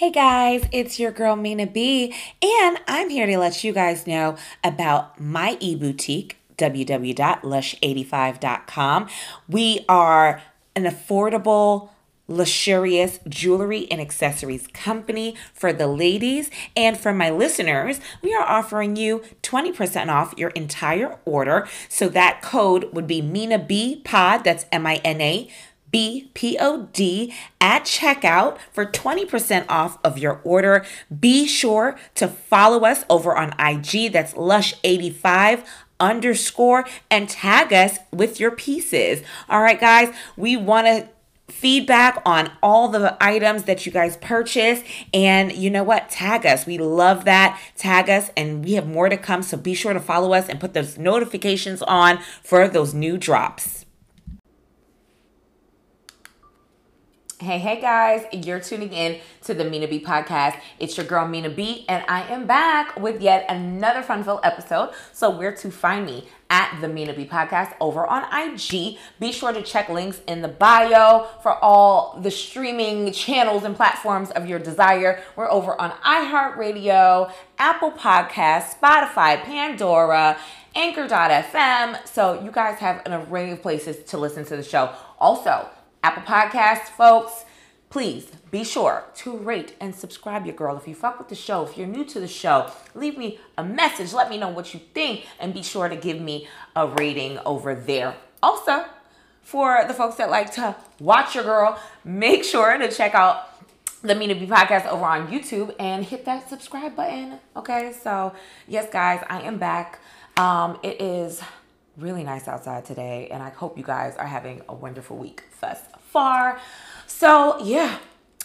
Hey guys, it's your girl Mina B, and I'm here to let you guys know about my e boutique, www.lush85.com. We are an affordable, luxurious jewelry and accessories company for the ladies. And for my listeners, we are offering you 20% off your entire order. So that code would be Mina B Pod, that's M I N A BPOD at checkout for 20% off of your order. Be sure to follow us over on IG, that's Lush85 underscore, and tag us with your pieces. All right, guys, we want to feedback on all the items that you guys purchase and you know what tag us we love that tag us and we have more to come so be sure to follow us and put those notifications on for those new drops Hey, hey guys, you're tuning in to the Mina B podcast. It's your girl Mina B, and I am back with yet another fun filled episode. So, where to find me? At the Mina B podcast over on IG. Be sure to check links in the bio for all the streaming channels and platforms of your desire. We're over on iHeartRadio, Apple Podcasts, Spotify, Pandora, Anchor.fm. So, you guys have an array of places to listen to the show. Also, Apple Podcasts, folks, please be sure to rate and subscribe your girl. If you fuck with the show, if you're new to the show, leave me a message. Let me know what you think and be sure to give me a rating over there. Also, for the folks that like to watch your girl, make sure to check out the Mina B podcast over on YouTube and hit that subscribe button. Okay, so yes, guys, I am back. Um, it is really nice outside today, and I hope you guys are having a wonderful week thus far. So, yeah,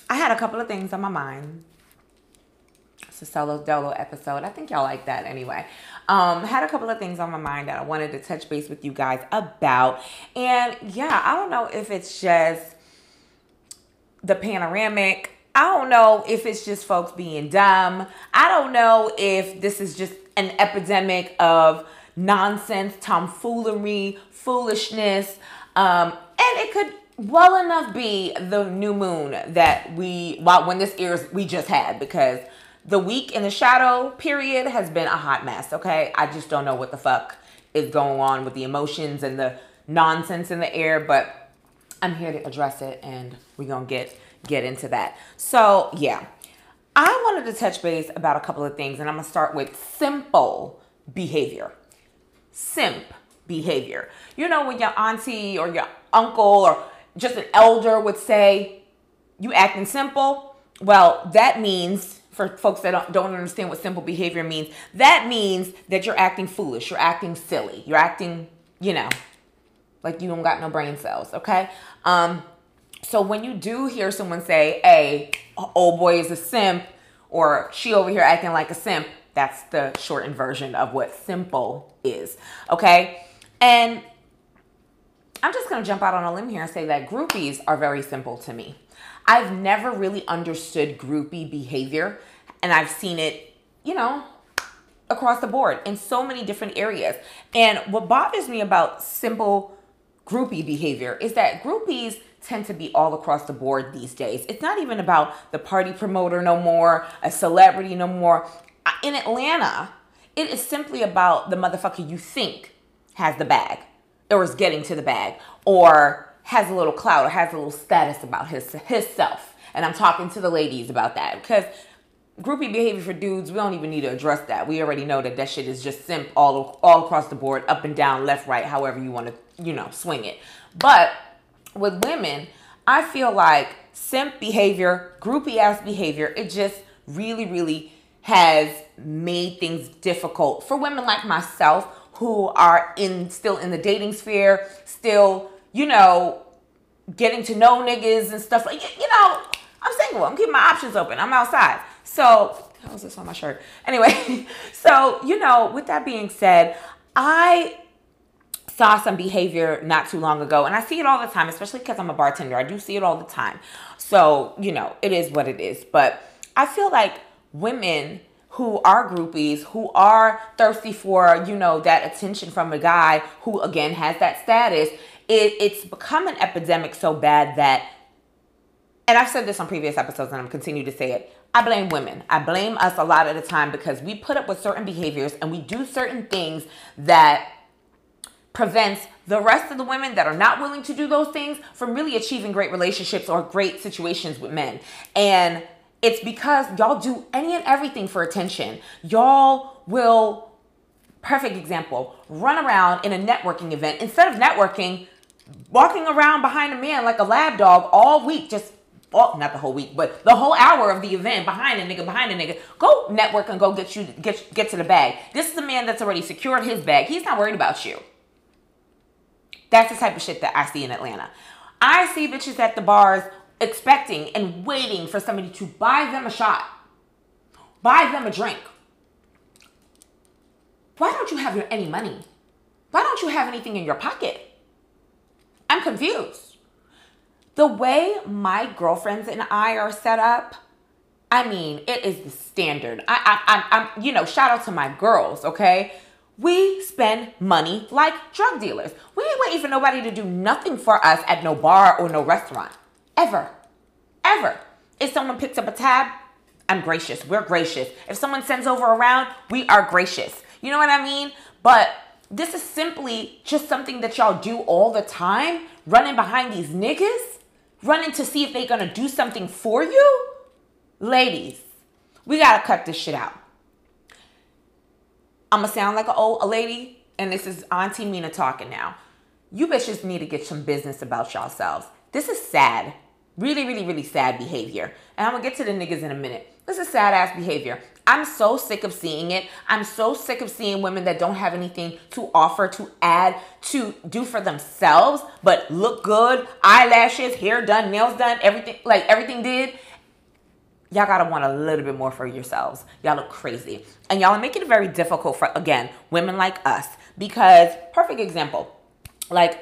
I had a couple of things on my mind. It's a solo dolo episode. I think y'all like that anyway. Um, had a couple of things on my mind that I wanted to touch base with you guys about. And yeah, I don't know if it's just the panoramic. I don't know if it's just folks being dumb. I don't know if this is just an epidemic of nonsense, tomfoolery, foolishness. Um, and it could well enough be the new moon that we, well, when this airs, we just had because the week in the shadow period has been a hot mess, okay? I just don't know what the fuck is going on with the emotions and the nonsense in the air, but I'm here to address it and we're to get get into that. So, yeah. I wanted to touch base about a couple of things and I'm to start with simple behavior simp behavior. You know, when your auntie or your uncle or just an elder would say, You acting simple? Well, that means, for folks that don't, understand what simple behavior means, that means that you're acting foolish, you're acting silly, you're acting, you know, like you don't got no brain cells, okay? Um, so when you do hear someone say, hey, old boy is a simp, or she over here acting like a simp, that's the shortened version of what simple is. Okay. And I'm just going to jump out on a limb here and say that groupies are very simple to me. I've never really understood groupie behavior, and I've seen it, you know, across the board in so many different areas. And what bothers me about simple groupie behavior is that groupies tend to be all across the board these days. It's not even about the party promoter no more, a celebrity no more in Atlanta, it is simply about the motherfucker you think has the bag or is getting to the bag or has a little clout or has a little status about his self. And I'm talking to the ladies about that because groupie behavior for dudes, we don't even need to address that. We already know that that shit is just simp all all across the board, up and down, left, right, however you want to, you know, swing it. But with women, I feel like simp behavior, groupie ass behavior, it just really, really has made things difficult for women like myself who are in still in the dating sphere, still, you know, getting to know niggas and stuff like you know, I'm single. I'm keeping my options open. I'm outside. So how was this on my shirt? Anyway, so you know, with that being said, I saw some behavior not too long ago and I see it all the time, especially because I'm a bartender. I do see it all the time. So, you know, it is what it is. But I feel like women who are groupies, who are thirsty for, you know, that attention from a guy who again has that status, it, it's become an epidemic so bad that and I've said this on previous episodes and I'm continue to say it. I blame women. I blame us a lot of the time because we put up with certain behaviors and we do certain things that prevents the rest of the women that are not willing to do those things from really achieving great relationships or great situations with men. And it's because y'all do any and everything for attention. Y'all will, perfect example, run around in a networking event instead of networking, walking around behind a man like a lab dog all week, just well, not the whole week, but the whole hour of the event behind a nigga, behind a nigga. Go network and go get you get get to the bag. This is a man that's already secured his bag. He's not worried about you. That's the type of shit that I see in Atlanta. I see bitches at the bars expecting and waiting for somebody to buy them a shot, buy them a drink. Why don't you have any money? Why don't you have anything in your pocket? I'm confused. The way my girlfriends and I are set up, I mean, it is the standard. I, I, I, I'm, you know, shout out to my girls, okay? We spend money like drug dealers. We ain't waiting for nobody to do nothing for us at no bar or no restaurant. Ever. Ever. If someone picks up a tab, I'm gracious. We're gracious. If someone sends over around, we are gracious. You know what I mean? But this is simply just something that y'all do all the time, running behind these niggas, running to see if they're gonna do something for you. Ladies, we gotta cut this shit out. I'm gonna sound like an old a lady, and this is Auntie Mina talking now. You bitches need to get some business about yourselves. This is sad. Really, really, really sad behavior. And I'm gonna get to the niggas in a minute. This is sad ass behavior. I'm so sick of seeing it. I'm so sick of seeing women that don't have anything to offer, to add, to do for themselves, but look good, eyelashes, hair done, nails done, everything, like everything did y'all gotta want a little bit more for yourselves. Y'all look crazy. And y'all are making it very difficult for, again, women like us. Because, perfect example, like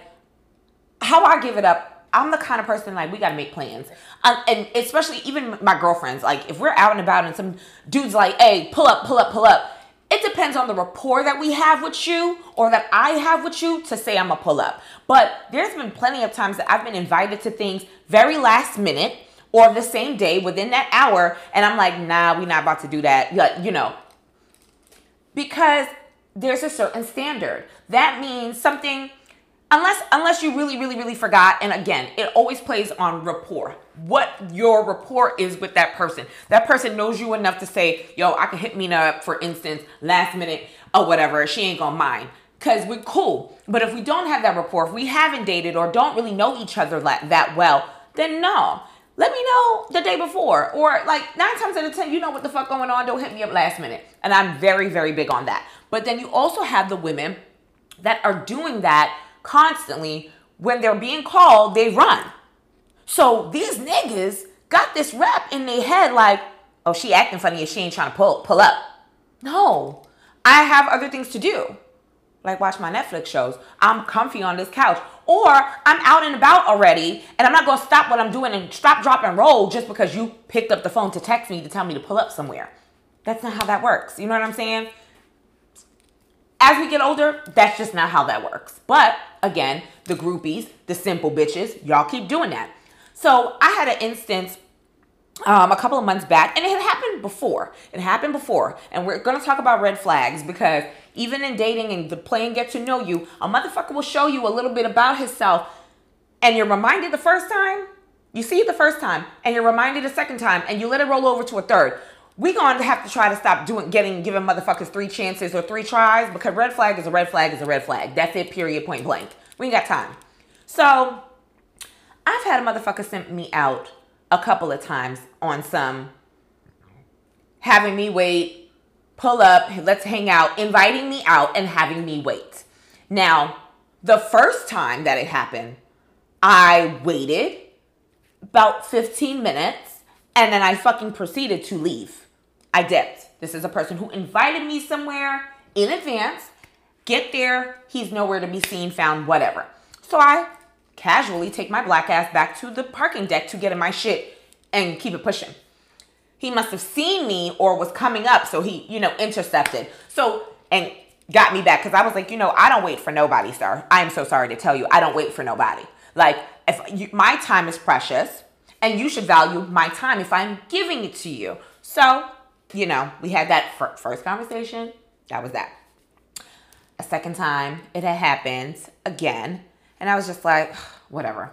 how I give it up I'm the kind of person like we gotta make plans, um, and especially even my girlfriends. Like if we're out and about and some dude's like, "Hey, pull up, pull up, pull up," it depends on the rapport that we have with you or that I have with you to say I'm a pull up. But there's been plenty of times that I've been invited to things very last minute or the same day within that hour. And I'm like, nah, we're not about to do that. You know, because there's a certain standard. That means something, unless unless you really, really, really forgot. And again, it always plays on rapport. What your rapport is with that person. That person knows you enough to say, yo, I can hit Mina up, for instance, last minute or whatever. She ain't gonna mind. Cause we're cool. But if we don't have that rapport, if we haven't dated or don't really know each other that well, then no let me know the day before. Or like nine times out of ten, you know what the fuck going on. Don't hit me up last minute. And I'm very, very big on that. But then you also have the women that are doing that constantly. When they're being called, they run. So these niggas got this rap in their head like, oh, she acting funny and she ain't trying to pull pull up. No. I have other things to do. Like watch my Netflix shows. I'm comfy on this couch. Or I'm out and about already and I'm not to stop what I'm doing and stop, drop, and roll just because you picked up the phone to text me to tell me to pull up somewhere. That's not how that works. You know what I'm saying? As we get older, that's just not how that works. But again, the groupies, the simple bitches, y'all keep doing that. So I had an instance um, a couple of months back, and it had happened before. It happened before, and we're gonna talk about red flags because even in dating and the playing get to know you, a motherfucker will show you a little bit about himself, and you're reminded the first time, you see it the first time, and you're reminded the second time, and you let it roll over to a third. Going to have to try to stop doing getting giving motherfuckers three chances or three tries because red flag is a red flag is a red flag. That's it. Period. Point blank. We ain't got time. So I've had a motherfucker send me out a couple of times on some having me wait, pull up, let's hang out, inviting me out and having me wait. Now, the first time that it happened, I waited about 15 minutes and then I fucking proceeded to leave. I dipped. This is a person who invited me somewhere in advance. Get there, he's nowhere to be seen, found, whatever. So I casually take my black ass back to the parking deck to get in my shit and keep it pushing. He must have seen me or was coming up, so he, you know, intercepted. So, and got me back because I was like, you know, I don't wait for nobody, sir. I am so sorry to tell you, I don't wait for nobody. Like, if you, my time is precious and you should value my time if I'm giving it to you. So, you know, we had that first conversation. That was that. A second time, it had happened again. And I was just like, whatever.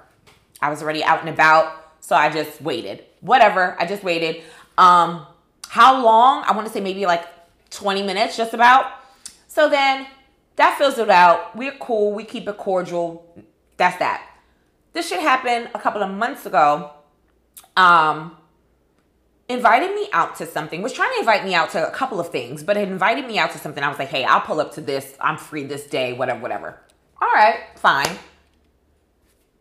I was already out and about. So I just waited. Whatever. I just waited. Um, how long? I want to say maybe like 20 minutes, just about. So then that fills it out. We're cool. We keep it cordial. That's that. This should happen a couple of months ago. Um, invited me out to something, was trying to invite me out to a couple of things, but had invited me out to something. I was like, hey, I'll pull up to this. I'm free this day, whatever, whatever. All right, fine.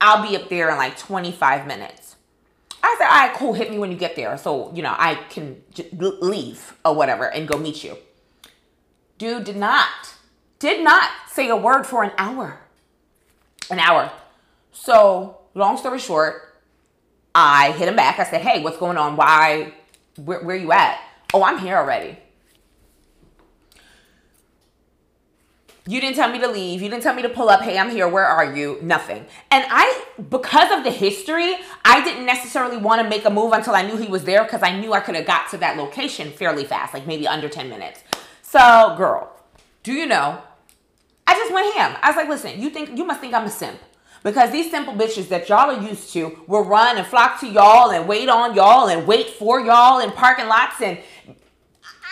I'll be up there in like 25 minutes. I said, all right, cool, hit me when you get there. So, you know, I can j- leave or whatever and go meet you. Dude did not, did not say a word for an hour. An hour. So, long story short, I hit him back. I said, hey, what's going on? Why where, where you at? Oh, I'm here already. You didn't tell me to leave. You didn't tell me to pull up. Hey, I'm here. Where are you? Nothing. And I, because of the history, I didn't necessarily want to make a move until I knew he was there because I knew I could have got to that location fairly fast, like maybe under 10 minutes. So, girl, do you know? I just went ham. I was like, listen, you think you must think I'm a simp. Because these simple bitches that y'all are used to will run and flock to y'all and wait on y'all and wait for y'all in parking lots. And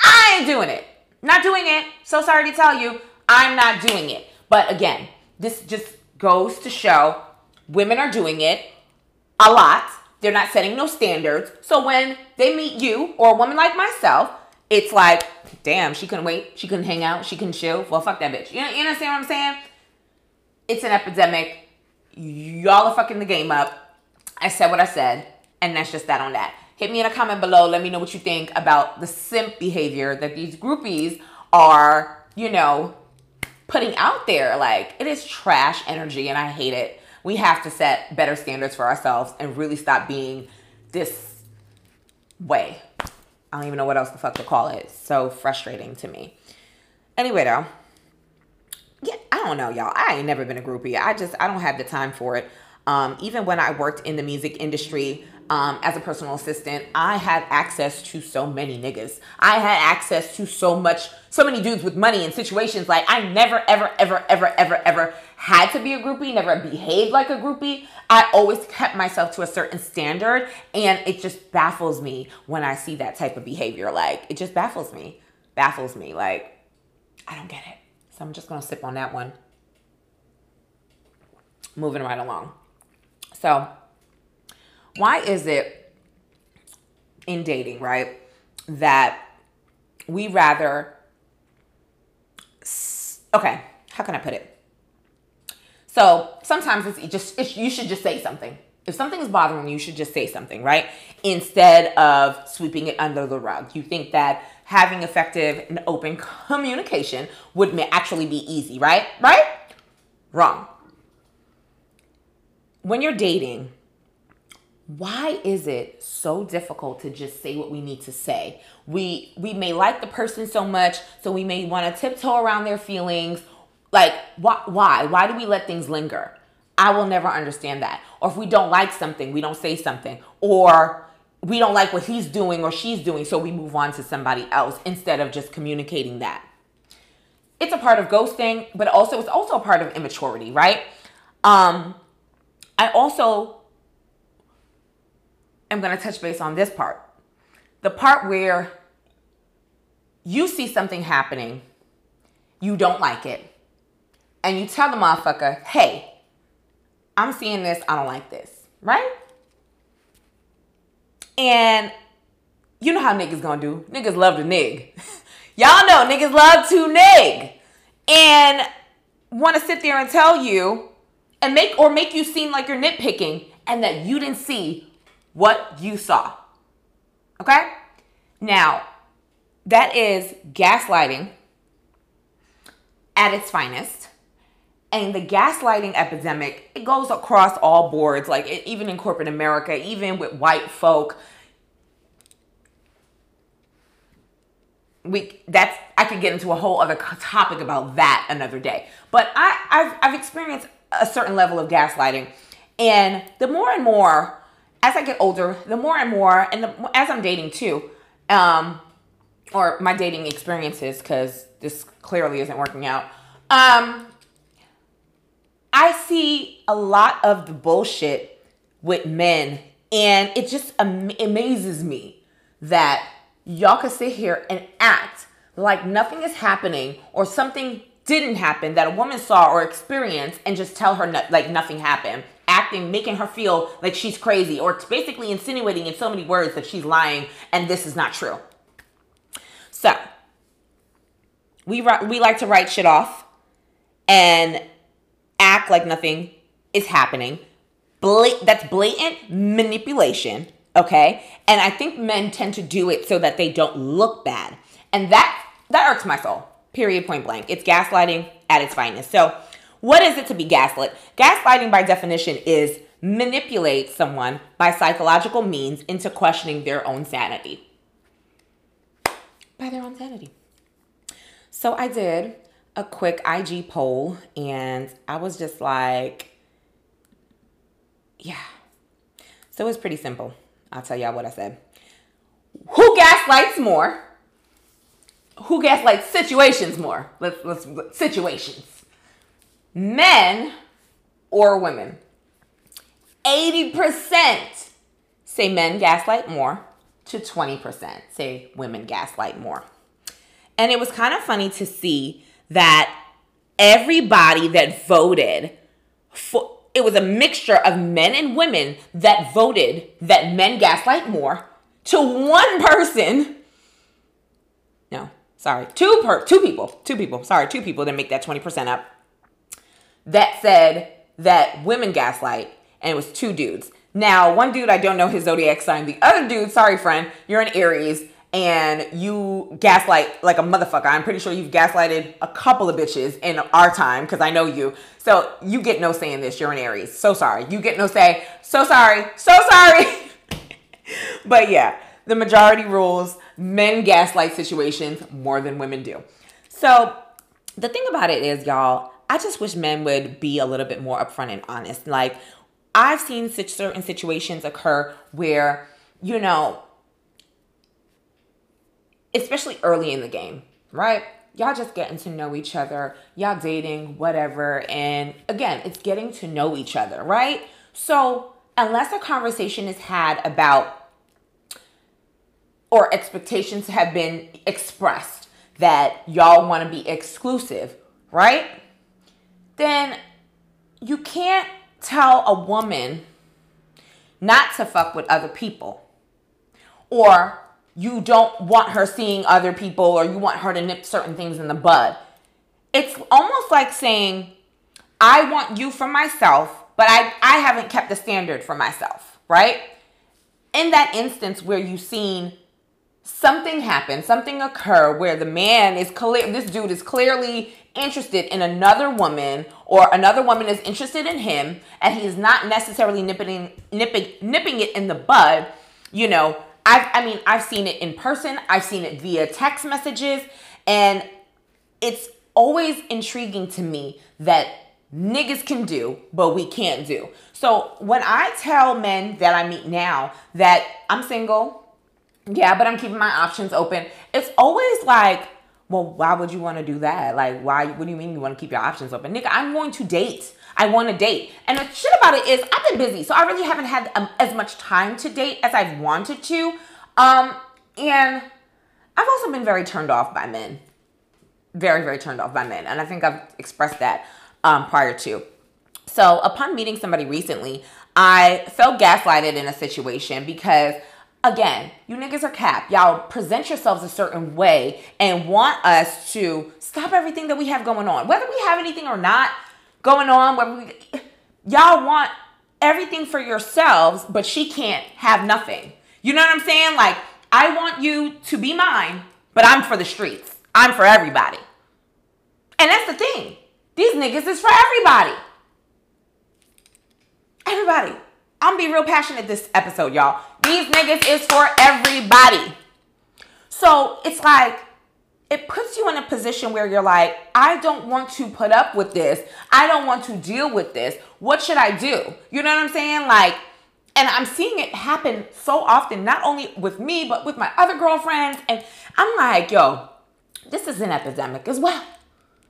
I ain't doing it. Not doing it. So sorry to tell you, I'm not doing it. But again, this just goes to show women are doing it a lot. They're not setting no standards. So when they meet you or a woman like myself, it's like, damn, she couldn't wait. She couldn't hang out. She couldn't chill. Well, fuck that bitch. You, you understand what I'm saying? It's an epidemic Y'all are fucking the game up. I said what I said, and that's just that on that. Hit me in a comment below. Let me know what you think about the simp behavior that these groupies are, you know, putting out there. Like, it is trash energy, and I hate it. We have to set better standards for ourselves and really stop being this way. I don't even know what else the fuck to call it. So frustrating to me. Anyway, though yeah, I don't know, y'all. I ain't never been a groupie. I just I don't have the time for it. Um, even when I worked in the music industry um, as a personal assistant, I had access to so many niggas. I had access to so much, so many dudes with money in situations like I never, ever, ever, ever, ever, ever had to be a groupie, never behaved like a groupie. I always kept myself to a certain standard, and it just baffles me when I see that type of behavior. Like, it just baffles me. Baffles me. Like, I don't get it. So I'm just going to sip on that one. Moving right along. So, why is it in dating, right, that we rather. Okay, how can I put it? So sometimes it's just it's, you should just say something. If something is bothering you, you should just say something, right? Instead of sweeping it under the rug. You think that having effective and open communication would actually be easy, right? Right? Wrong. When you're dating, why is it so difficult to just say what we need to say? We we may like the person so much, so we may want to tiptoe around their feelings. Like why why? Why do we let things linger? I will never understand that. Or if we don't like something, we don't say something. Or we don't like what he's doing or she's doing, so we move on to somebody else instead of just communicating that. It's a part of ghosting, but also it's also a part of immaturity, right? Um, I also am going to touch base on this part. The part where you see something happening, you don't like it, and you tell the motherfucker, hey, I'm seeing this, I don't like this, right? And you know how niggas gonna do. Niggas love to nig. Y'all know niggas love to nig. And want to sit there and tell you and make or make you seem like you're nitpicking and that you didn't see what you saw. Okay? Now, that is gaslighting at its finest. And the gaslighting epidemic, it goes across all boards, like it, even in corporate America, even with white folk. We that's I could get into a whole other topic about that another day. But I, I've I've experienced a certain level of gaslighting, and the more and more as I get older, the more and more, and the, as I'm dating too, Um, or my dating experiences, because this clearly isn't working out. Um, I see a lot of the bullshit with men, and it just am- amazes me that y'all can sit here and act like nothing is happening or something didn't happen that a woman saw or experienced and just tell her no- like nothing happened. Acting making her feel like she's crazy or basically insinuating in so many words that she's lying and this is not true. So we we like to write shit off and act like nothing is happening Blat- that's blatant manipulation okay and i think men tend to do it so that they don't look bad and that that irks my soul period, point blank. It's gaslighting at its finest. So, what is it to be gaslit? Gaslighting, by definition, is manipulate someone by psychological means into questioning their own sanity. By their own sanity. So, I did a quick IG poll and I was just like, yeah. So, it was pretty simple. I'll tell y'all what I said. Who gaslights more? who gaslights situations more? Let's let's situations. Men or women. 80% say men gaslight more to 20% say women gaslight more. And it was kind of funny to see that everybody that voted for it was a mixture of men and women that voted that men gaslight more to one person no sorry, two per two people, two people, sorry, two people that make that 20% up that said that women gaslight and it was two dudes. Now, one dude I don't know his zodiac sign. The other dude, sorry friend, you're an Aries and you gaslight like a motherfucker. I'm pretty sure you've gaslighted a couple of bitches in our time because I know you. So you get no say in this. You're an Aries. So sorry. You get no say. So sorry. So sorry. but yeah, the majority rules men gaslight situations more than women do. So the thing about it is, y'all, I just wish men would be a little bit more upfront and honest. Like, I've seen certain situations occur where, you know, especially early in the game, right? Y'all just getting to know each other, y'all dating, whatever. And again, it's getting to know each other, right? So, unless a conversation is had about or expectations have been expressed that y'all want to be exclusive, right? Then you can't tell a woman not to fuck with other people. Or you don't want her seeing other people or you want her to nip certain things in the bud. It's almost like saying, I want you for myself, but I, I haven't kept the standard for myself, right? In that instance where you've seen something happen, something occur where the man is clear, this dude is clearly interested in another woman or another woman is interested in him and he is not necessarily nipping, nipping, nipping it in the bud, you know, I've, I mean, I've seen it in person, I've seen it via text messages, and it's always intriguing to me that niggas can do, but we can't do. So when I tell men that I meet now that I'm single, yeah, but I'm keeping my options open. It's always like, well, why would you want to do that? Like, why? What do you mean you want to keep your options open, nigga? I'm going to date. I want to date. And the shit about it is, I've been busy, so I really haven't had um, as much time to date as I've wanted to. Um, and I've also been very turned off by men. Very, very turned off by men, and I think I've expressed that um, prior to. So, upon meeting somebody recently, I felt gaslighted in a situation because again, you niggas are cap. Y'all present yourselves a certain way and want us to stop everything that we have going on. Whether we have anything or not going on, whether we y'all want everything for yourselves, but she can't have nothing. You know what I'm saying? Like, I want you to be mine, but I'm for the streets. I'm for everybody. And that's the thing. These niggas is for everybody. Everybody. I'm be real passionate this episode, y'all. These niggas is for everybody. So it's like, it puts you in a position where you're like, I don't want to put up with this. I don't want to deal with this. What should I do? You know what I'm saying? Like, And I'm seeing it happen so often, not only with me, but with my other girlfriends. And I'm like, yo, this is an epidemic as well.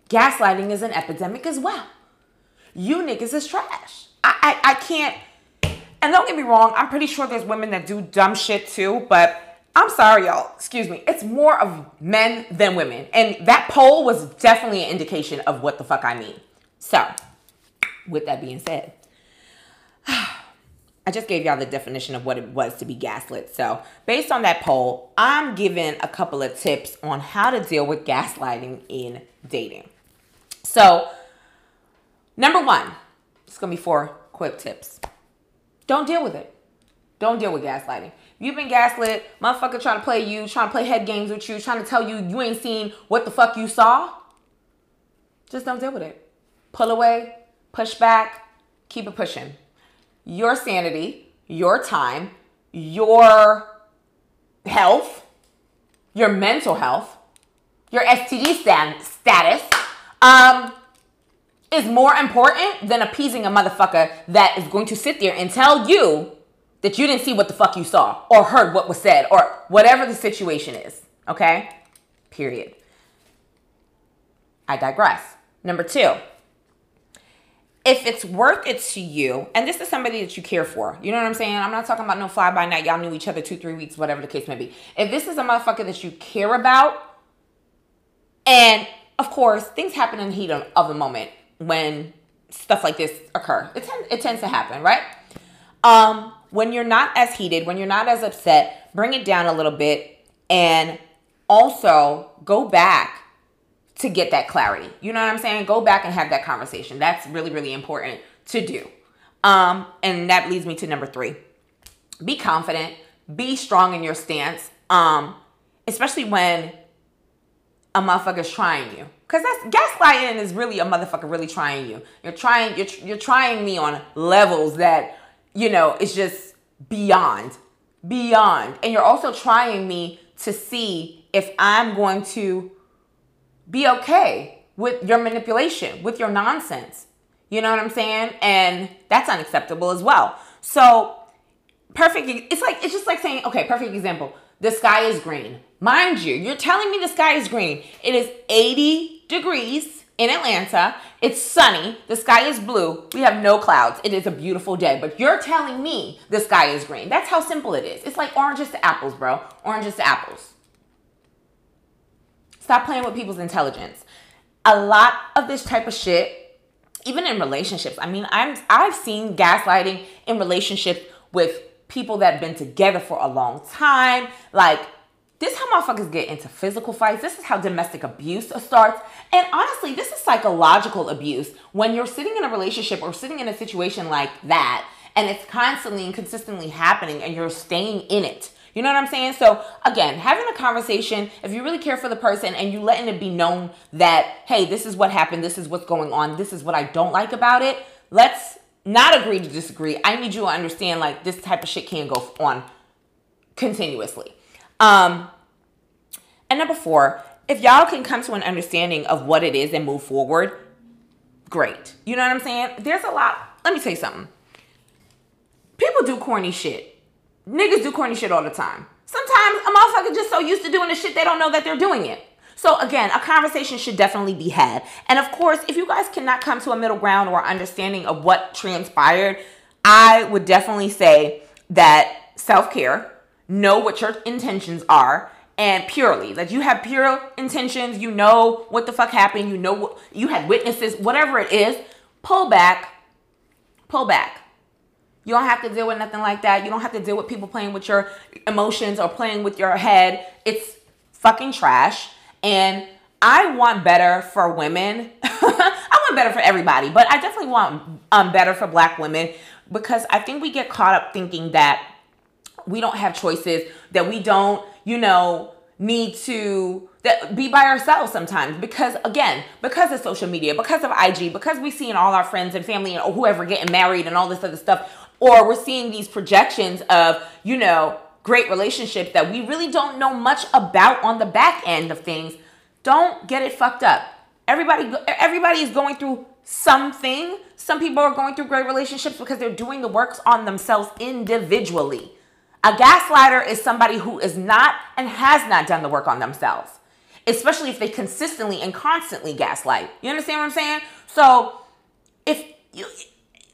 Gaslighting is an epidemic as well. You niggas is trash. I, I, I can't. And don't get me wrong, I'm pretty sure there's women that do dumb shit too, but I'm sorry, y'all. Excuse me. It's more of men than women. And that poll was definitely an indication of what the fuck I mean. So, with that being said, I just gave y'all the definition of what it was to be gaslit. So, based on that poll, I'm giving a couple of tips on how to deal with gaslighting in dating. So, number one, it's gonna be four quick tips. Don't deal with it. Don't deal with gaslighting. You've been gaslit, motherfucker trying to play you, trying to play head games with you, trying to tell you you ain't seen what the fuck you saw. Just don't deal with it. Pull away, push back, keep it pushing your sanity, your time, your health, your mental health, your STD stand, status, um, is more important than appeasing a motherfucker that is going to sit there and tell you that you didn't see what the fuck you saw or heard what was said or whatever the situation is. Okay? Period. I digress. Number two, if it's worth it to you, and this is somebody that you care for, you know what I'm saying? I'm not talking about no fly by night. Y'all knew each other two, three weeks, whatever the case may be. If this is a motherfucker that you care about, and of course, things happen in the heat of, the moment when stuff like this occur. It, tend, it tends to happen, right? Um, when you're not as heated, when you're not as upset, bring it down a little bit, and also go back to get that clarity. You know what I'm saying? Go back and have that conversation. That's really, really important to do. Um, and that leads me to number three. Be confident, be strong in your stance. Um, especially when a motherfucker's trying you. Cause that's gaslighting is really a motherfucker really trying you. You're trying, you're, you're trying me on levels that, you know, it's just beyond, beyond. And you're also trying me to see if I'm going to be okay with your manipulation, with your nonsense. You know what I'm saying? And that's unacceptable as well. So, perfect. It's like, it's just like saying, okay, perfect example. The sky is green. Mind you, you're telling me the sky is green. It is 80 degrees in Atlanta. It's sunny. The sky is blue. We have no clouds. It is a beautiful day. But you're telling me the sky is green. That's how simple it is. It's like oranges to apples, bro. Oranges to apples. Stop playing with people's intelligence. A lot of this type of shit, even in relationships. I mean, I'm I've seen gaslighting in relationships with people that have been together for a long time. Like this is how motherfuckers get into physical fights. This is how domestic abuse starts. And honestly, this is psychological abuse when you're sitting in a relationship or sitting in a situation like that and it's constantly and consistently happening and you're staying in it. You know what I'm saying? So again, having a conversation, if you really care for the person and you letting it be known that, hey, this is what happened, this is what's going on, this is what I don't like about it, let's not agree to disagree. I need you to understand like this type of shit can't go on continuously. Um, and number four, if y'all can come to an understanding of what it is and move forward, great. You know what I'm saying? There's a lot. Let me tell you something. People do corny shit niggas do corny shit all the time. Sometimes a motherfucker just so used to doing the shit they don't know that they're doing it. So again, a conversation should definitely be had. And of course, if you guys cannot come to a middle ground or understanding of what transpired, I would definitely say that self-care, know what your intentions are, and purely that you have pure intentions, you know what the fuck happened, you know what you had witnesses, whatever it is, pull back, pull back you don't have to deal with nothing like that. You don't have to deal with people playing with your emotions or playing with your head. It's fucking trash. And I want better for women. I want better for everybody, but I definitely want um, better for black women because I think we get caught up thinking that we don't have choices, that we don't, you know, need to that be by ourselves sometimes because again because of social media because of ig because we see in all our friends and family and whoever getting married and all this other stuff or we're seeing these projections of, you know, great relationships that we really don't know much about on the back end of things. Don't get it fucked up. Everybody everybody is going through something. some people are going through great relationships because they're doing the works on themselves individually. A gaslighter is somebody who is not and has not done the work on themselves, especially if they consistently and constantly gaslight. You understand what I'm saying? So, if you,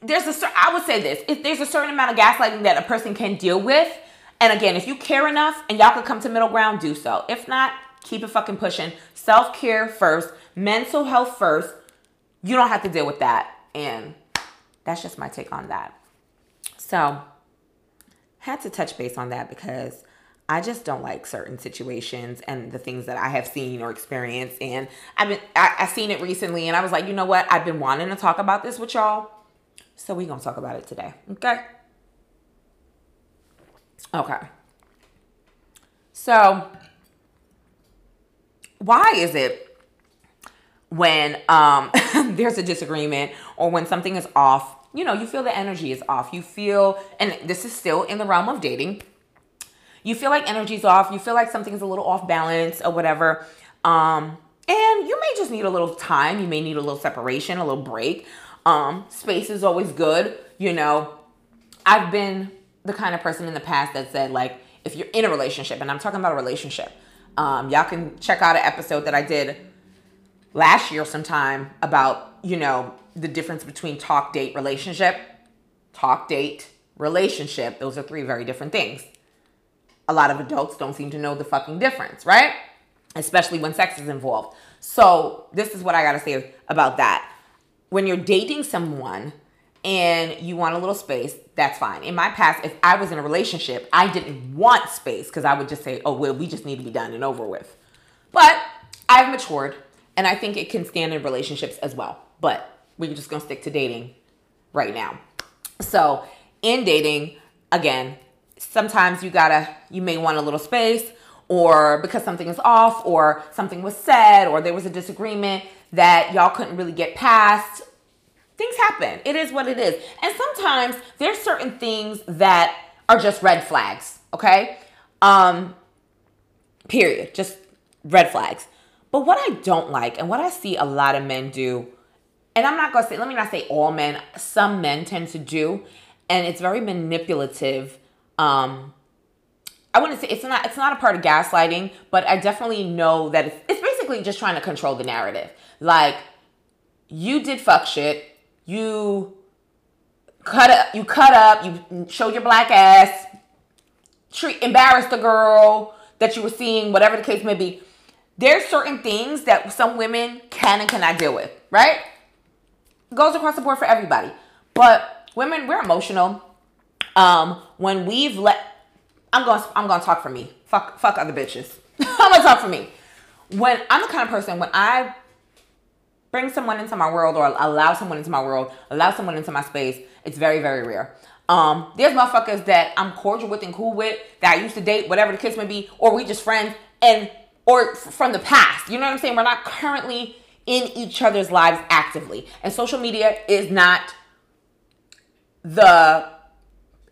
there's a, I would say this, if there's a certain amount of gaslighting that a person can deal with, and again, if you care enough and y'all could come to middle ground, do so. If not, keep it fucking pushing. Self care first, mental health first. You don't have to deal with that. And that's just my take on that. So, had to touch base on that because I just don't like certain situations and the things that I have seen or experienced. And I've been I, I seen it recently and I was like, you know what? I've been wanting to talk about this with y'all. So we're gonna talk about it today. Okay. Okay. So why is it when um, there's a disagreement or when something is off, you know, you feel the energy is off. You feel, and this is still in the realm of dating, you feel like energy's off. You feel like something's a little off balance or whatever. Um, and you may just need a little time. You may need a little separation, a little break. Um, space is always good. You know, I've been the kind of person in the past that said, like, if you're in a relationship, and I'm talking about a relationship, um, y'all can check out an episode that I did last year sometime about, you know, the difference between talk, date, relationship. Talk, date, relationship. Those are three very different things. A lot of adults don't seem to know the fucking difference, right? Especially when sex is involved. So, this is what I gotta say about that. When you're dating someone, and you want a little space, that's fine. In my past, if I was in a relationship, I didn't want space because I would just say, oh, well, we just need to be done and over with. But I've matured and I think it can stand in relationships as well. But we're just to stick to dating right now. So, in dating, again, sometimes you gotta, you may want a little space or because something is off or something was said or there was a disagreement that y'all couldn't really get past things happen. It is what it is. And sometimes there's certain things that are just red flags, okay? Um period. Just red flags. But what I don't like and what I see a lot of men do, and I'm not to say let me not say all men, some men tend to do, and it's very manipulative um I wouldn't say it's not it's not a part of gaslighting, but I definitely know that it's, it's basically just trying to control the narrative. Like you did fuck shit, you cut up, you cut up, you showed your black ass, treat embarrassed the girl that you were seeing, whatever the case may be. There's certain things that some women can and cannot deal with, right? Goes across the board for everybody. But women, we're emotional. Um, when we've let I'm going I'm gonna talk for me. Fuck fuck other bitches. I'm gonna talk for me. When I'm the kind of person when I bring someone into my world or allow someone into my world, allow someone into my space, it's very, very rare. Um, there's motherfuckers that I'm cordial with and cool with that I used to date, whatever the case may be, or we just friends and or from the past. You know what I'm saying? We're not currently in each other's lives actively. And social media is not the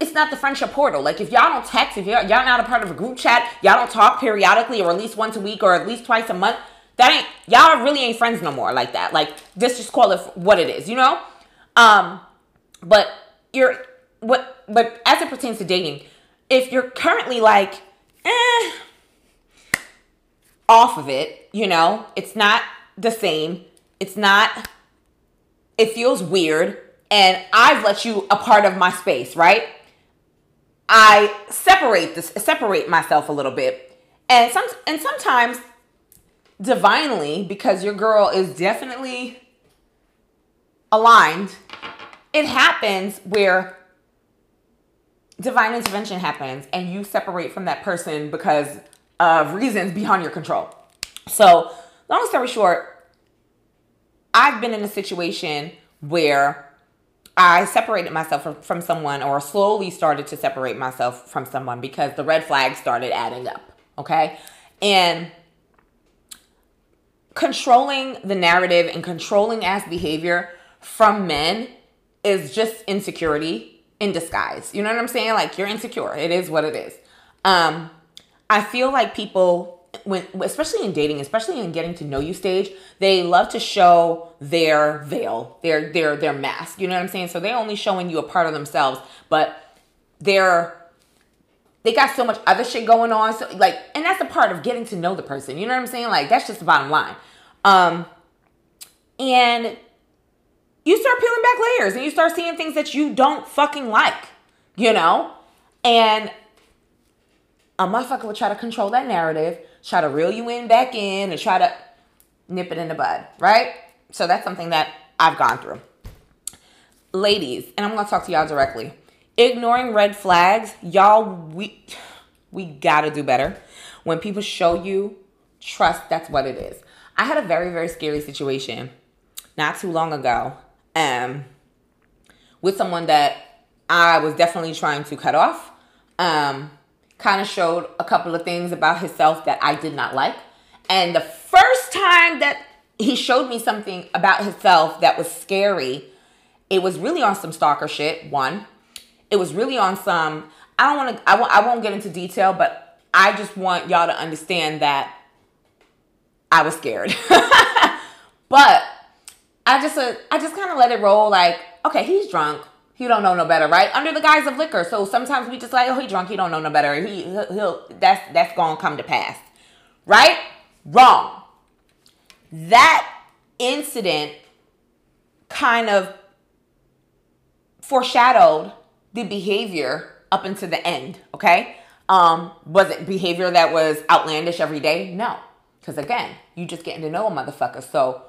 it's not the friendship portal. Like if y'all don't text, if y'all, y'all not a part of a group chat, y'all don't talk periodically or at least once a week or at least twice a month, that ain't y'all really ain't friends no more like that. Like just just call it what it is, you know? Um but you're what but as it pertains to dating, if you're currently like eh off of it, you know, it's not the same. It's not it feels weird and I've let you a part of my space, right? I separate this separate myself a little bit. And some and sometimes divinely because your girl is definitely aligned, it happens where divine intervention happens and you separate from that person because of reasons beyond your control. So, long story short, I've been in a situation where I separated myself from, someone or slowly started to separate myself from someone because the red flags started adding up. Okay. And controlling the narrative and controlling ass behavior from men is just insecurity in disguise. You know what I'm saying? Like you're insecure. It is what it is. Um, I feel like people when especially in dating, especially in getting to know you stage, they love to show their veil, their their their mask. You know what I'm saying? So they're only showing you a part of themselves, but they're they got so much other shit going on. So like, and that's a part of getting to know the person. You know what I'm saying? Like that's just the bottom line. Um, and you start peeling back layers and you start seeing things that you don't fucking like, you know? And a motherfucker will try to control that narrative, try to reel you in back in, and try to nip it in the bud, right? So that's something that I've gone through. Ladies, and I'm gonna talk to y'all directly. Ignoring red flags, y'all, we we gotta do better. When people show you trust, that's what it is. I had a very, very scary situation not too long ago um, with someone that I was definitely trying to cut off. Um, kind of showed a couple of things about himself that I did not like. And the first time that he showed me something about himself that was scary, it was really on some stalker shit, one. It was really on some, I don't want to, I won't, I won't get into detail, but I just want y'all to understand that I was scared. but I just uh, I just kind of let it roll like, okay, he's drunk. He don't know no better, right? Under the guise of liquor. So sometimes we just like, oh, he drunk. He don't know no better. He he'll, he'll that's that's gonna come to pass, right? Wrong. That incident kind of foreshadowed the behavior up into the end. Okay. Um, was it behavior that was outlandish every day? No, because again, you just getting to know a motherfucker. So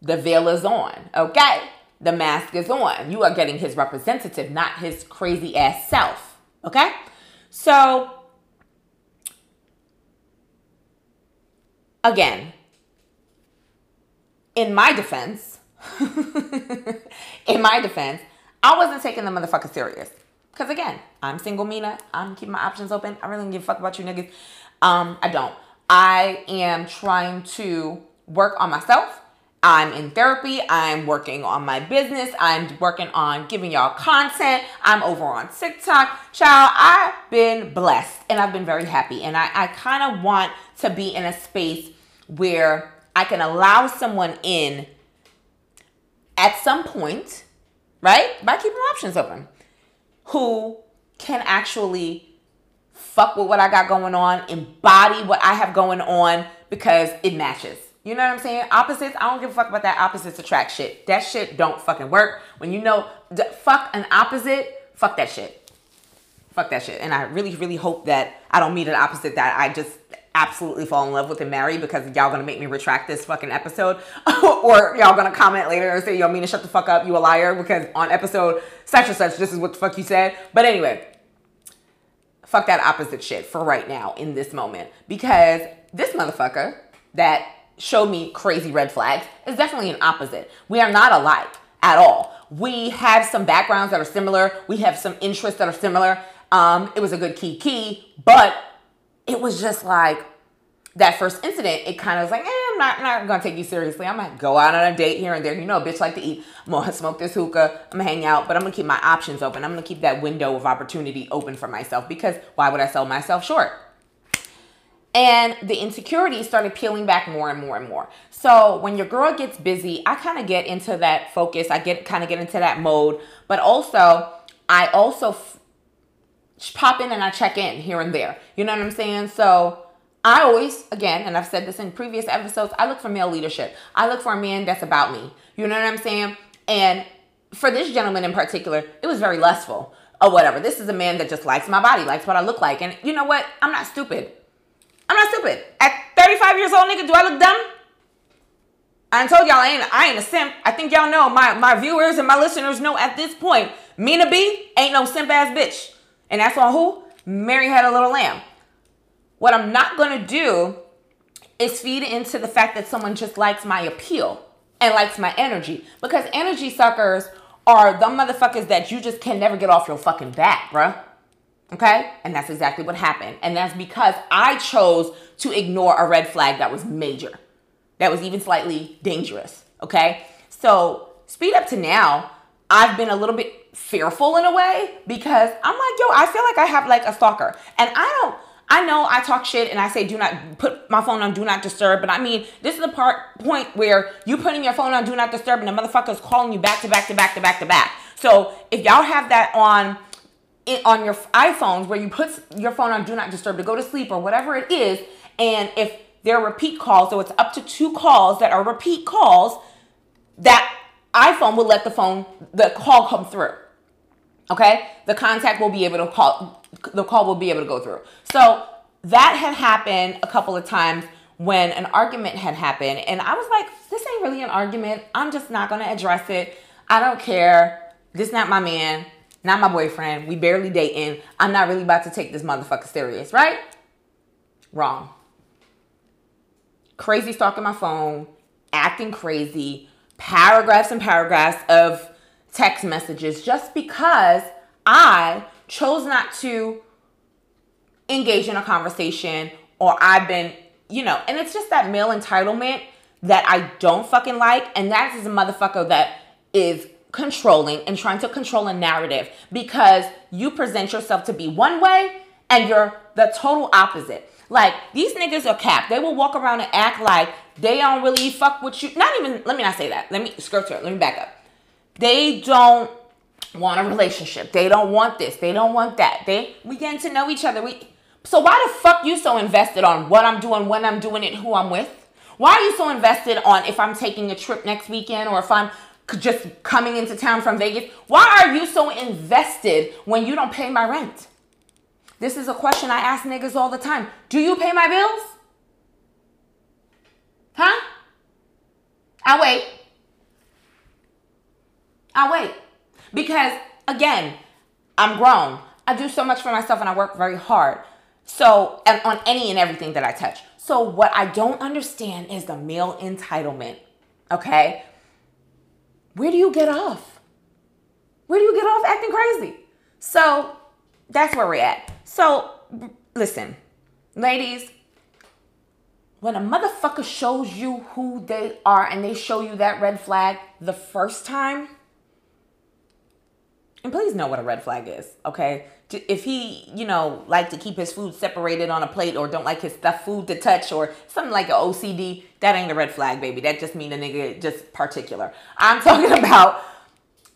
the veil is on, okay? The mask is on. You are getting his representative, not his crazy ass self, okay? So, again, in my defense, in my defense, I wasn't taking the motherfucker serious. Because again, I'm single Mina. I'm keeping my options open. I really don't give a fuck about you niggas. Um, I don't. I am trying to work on myself. I'm in therapy. I'm working on my business. I'm working on giving y'all content. I'm over on TikTok. Child, I've been blessed and I've been very happy. And I, I kind of want to be in a space where I can allow someone in at some point, right? By keeping options open, who can actually fuck with what I got going on, embody what I have going on because it matches. You know what I'm saying? Opposites, I don't give a fuck about that opposites attract shit. That shit don't fucking work. When you know, fuck an opposite, fuck that shit. Fuck that shit. And I really, really hope that I don't meet an opposite that I just absolutely fall in love with and marry because y'all gonna make me retract this fucking episode. or y'all gonna comment later and say, yo, Mina, shut the fuck up, you a liar, because on episode such and such, this is what the fuck you said. But anyway, fuck that opposite shit for right now in this moment. Because this motherfucker that showed me crazy red flags is definitely an opposite. We are not alike at all. We have some backgrounds that are similar. We have some interests that are similar. Um, it was a good key key, but it was just like that first incident. It kind of was like, eh, I'm not, not gonna take you seriously. I might go out on a date here and there. You know, a bitch like to eat. I'm gonna smoke this hookah. I'm gonna hang out, but I'm gonna keep my options open. I'm gonna keep that window of opportunity open for myself because why would I sell myself short? And the insecurity started peeling back more and more and more. So when your girl gets busy, I kind of get into that focus. I get kind of get into that mode. But also, I also f- pop in and I check in here and there. You know what I'm saying? So I always, again, and I've said this in previous episodes, I look for male leadership. I look for a man that's about me. You know what I'm saying? And for this gentleman in particular, it was very lustful or whatever. This is a man that just likes my body, likes what I look like. And you know what? I'm not stupid. I'm not stupid. At 35 years old, nigga, do I look dumb? I told y'all I ain't I ain't a simp. I think y'all know my my viewers and my listeners know at this point, Mina B ain't no simp ass bitch. And that's on who? Mary had a little lamb. What I'm not gonna do is feed into the fact that someone just likes my appeal and likes my energy. Because energy suckers are the motherfuckers that you just can never get off your fucking back, bruh. Okay? And that's exactly what happened. And that's because I chose to ignore a red flag that was major, that was even slightly dangerous. Okay? So, speed up to now, I've been a little bit fearful in a way because I'm like, yo, I feel like I have like a stalker. And I don't, I know I talk shit and I say do not put my phone on do not disturb, but I mean this is the part point where you putting your phone on do not disturb and the motherfucker's calling you back to back to back to back to back. So if y'all have that on it on your iPhones where you put your phone on do not disturb to go to sleep or whatever it is, and if there are repeat calls, so it's up to two calls that are repeat calls, that iPhone will let the phone the call come through. Okay, the contact will be able to call the call will be able to go through. So that had happened a couple of times when an argument had happened, and I was like, this ain't really an argument. I'm just not gonna address it. I don't care. This not my man not my boyfriend. We barely dating. I'm not really about to take this motherfucker serious, right? Wrong. Crazy stalking my phone, acting crazy, paragraphs and paragraphs of text messages just because I chose not to engage in a conversation or I've been, you know, and it's just that male entitlement that I don't fucking like. And that is a motherfucker that is controlling and trying to control a narrative because you present yourself to be one way and you're the total opposite. Like these niggas are capped. They will walk around and act like they don't really fuck with you. Not even let me not say that. Let me skirt it. Let me back up. They don't want a relationship. They don't want this. They don't want that. They we getting to know each other. We so why the fuck you so invested on what I'm doing, when I'm doing it, who I'm with? Why are you so invested on if I'm taking a trip next weekend or if I'm just coming into town from Vegas. Why are you so invested when you don't pay my rent? This is a question I ask niggas all the time. Do you pay my bills? Huh? I'll wait. I'll wait. Because again, I'm grown. I do so much for myself and I work very hard. So, and on any and everything that I touch. So, what I don't understand is the male entitlement. Okay? Where do you get off? Where do you get off acting crazy? So that's where we're at. So listen, ladies, when a motherfucker shows you who they are and they show you that red flag the first time, and please know what a red flag is, okay? If he, you know, like to keep his food separated on a plate or don't like his stuff food to touch or something like an OCD, that ain't a red flag, baby. That just mean a nigga just particular. I'm talking about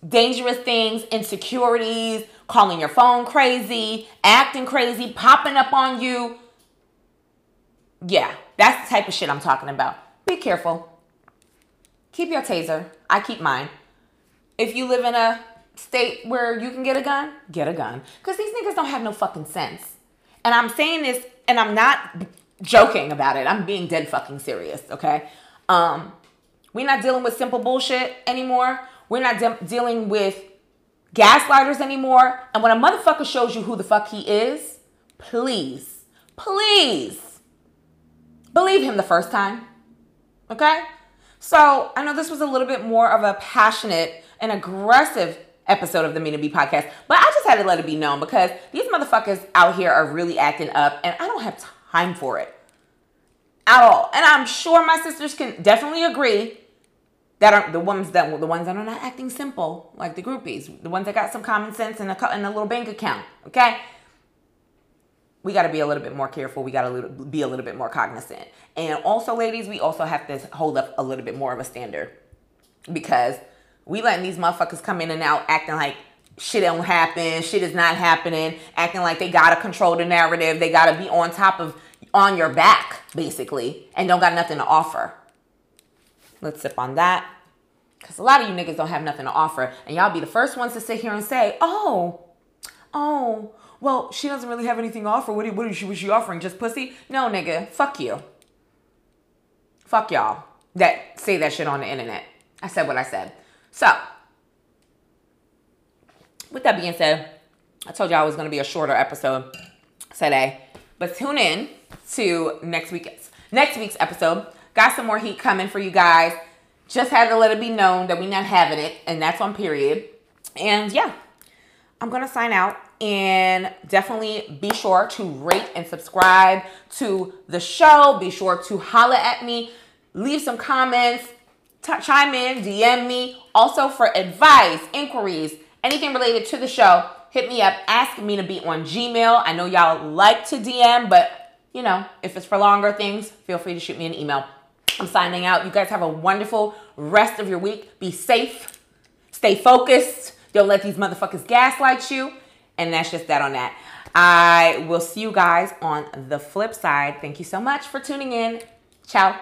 dangerous things, insecurities, calling your phone crazy, acting crazy, popping up on you. Yeah, that's the type of shit I'm talking about. Be careful. Keep your taser. I keep mine. If you live in a state where you can get a gun, get a gun. Because these niggas don't have no fucking sense. And I'm saying this, and I'm not joking about it. I'm being dead fucking serious, okay? Um, we're not dealing with simple bullshit anymore. We're not de- dealing with gaslighters anymore. And when a motherfucker shows you who the fuck he is, please, please believe him the first time. Okay? So I know this was a little bit more of a passionate and aggressive episode of the Mina B podcast. But I just had to let it be known because these motherfuckers out here are really acting up and I don't have time for it at all. And I'm sure my sisters can definitely agree that are the ones that the ones that are not acting simple, like the groupies, the ones that got some common sense and a, and a little bank account. Okay, we got to be a little bit more careful. We got to be a little bit more cognizant. And also, ladies, we also have to hold up a little bit more of a standard because we letting these motherfuckers come in and out acting like shit don't happen, shit is not happening, acting like they gotta control the narrative, they gotta be on top of on your back, basically, and don't got nothing to offer. Let's sip on that. Cause a lot of you niggas don't have nothing to offer. And y'all be the first ones to sit here and say, oh, oh, well, she doesn't really have anything to offer. What, what is she, was she offering? Just pussy? No, nigga, fuck you. Fuck y'all that say that shit on the internet. I said what I said. So, with that being said, I told y'all it was going to be a shorter episode today, but tune in to next week's next week's episode. Got some more heat coming for you guys. Just had to let it be known that we're not having it, and that's on period. And yeah, I'm gonna sign out and definitely be sure to rate and subscribe to the show. Be sure to holla at me, leave some comments, chime in, DM me. Also for advice, inquiries, anything related to the show, hit me up, ask Mina B on Gmail. I know y'all like to DM, but you know, if it's for longer things, feel free to shoot me an email. I'm signing out. You guys have a wonderful rest of your week. Be safe, stay focused. Don't let these motherfuckers gaslight you. And that's just that on that. I will see you guys on the flip side. Thank you so much for tuning in. Ciao.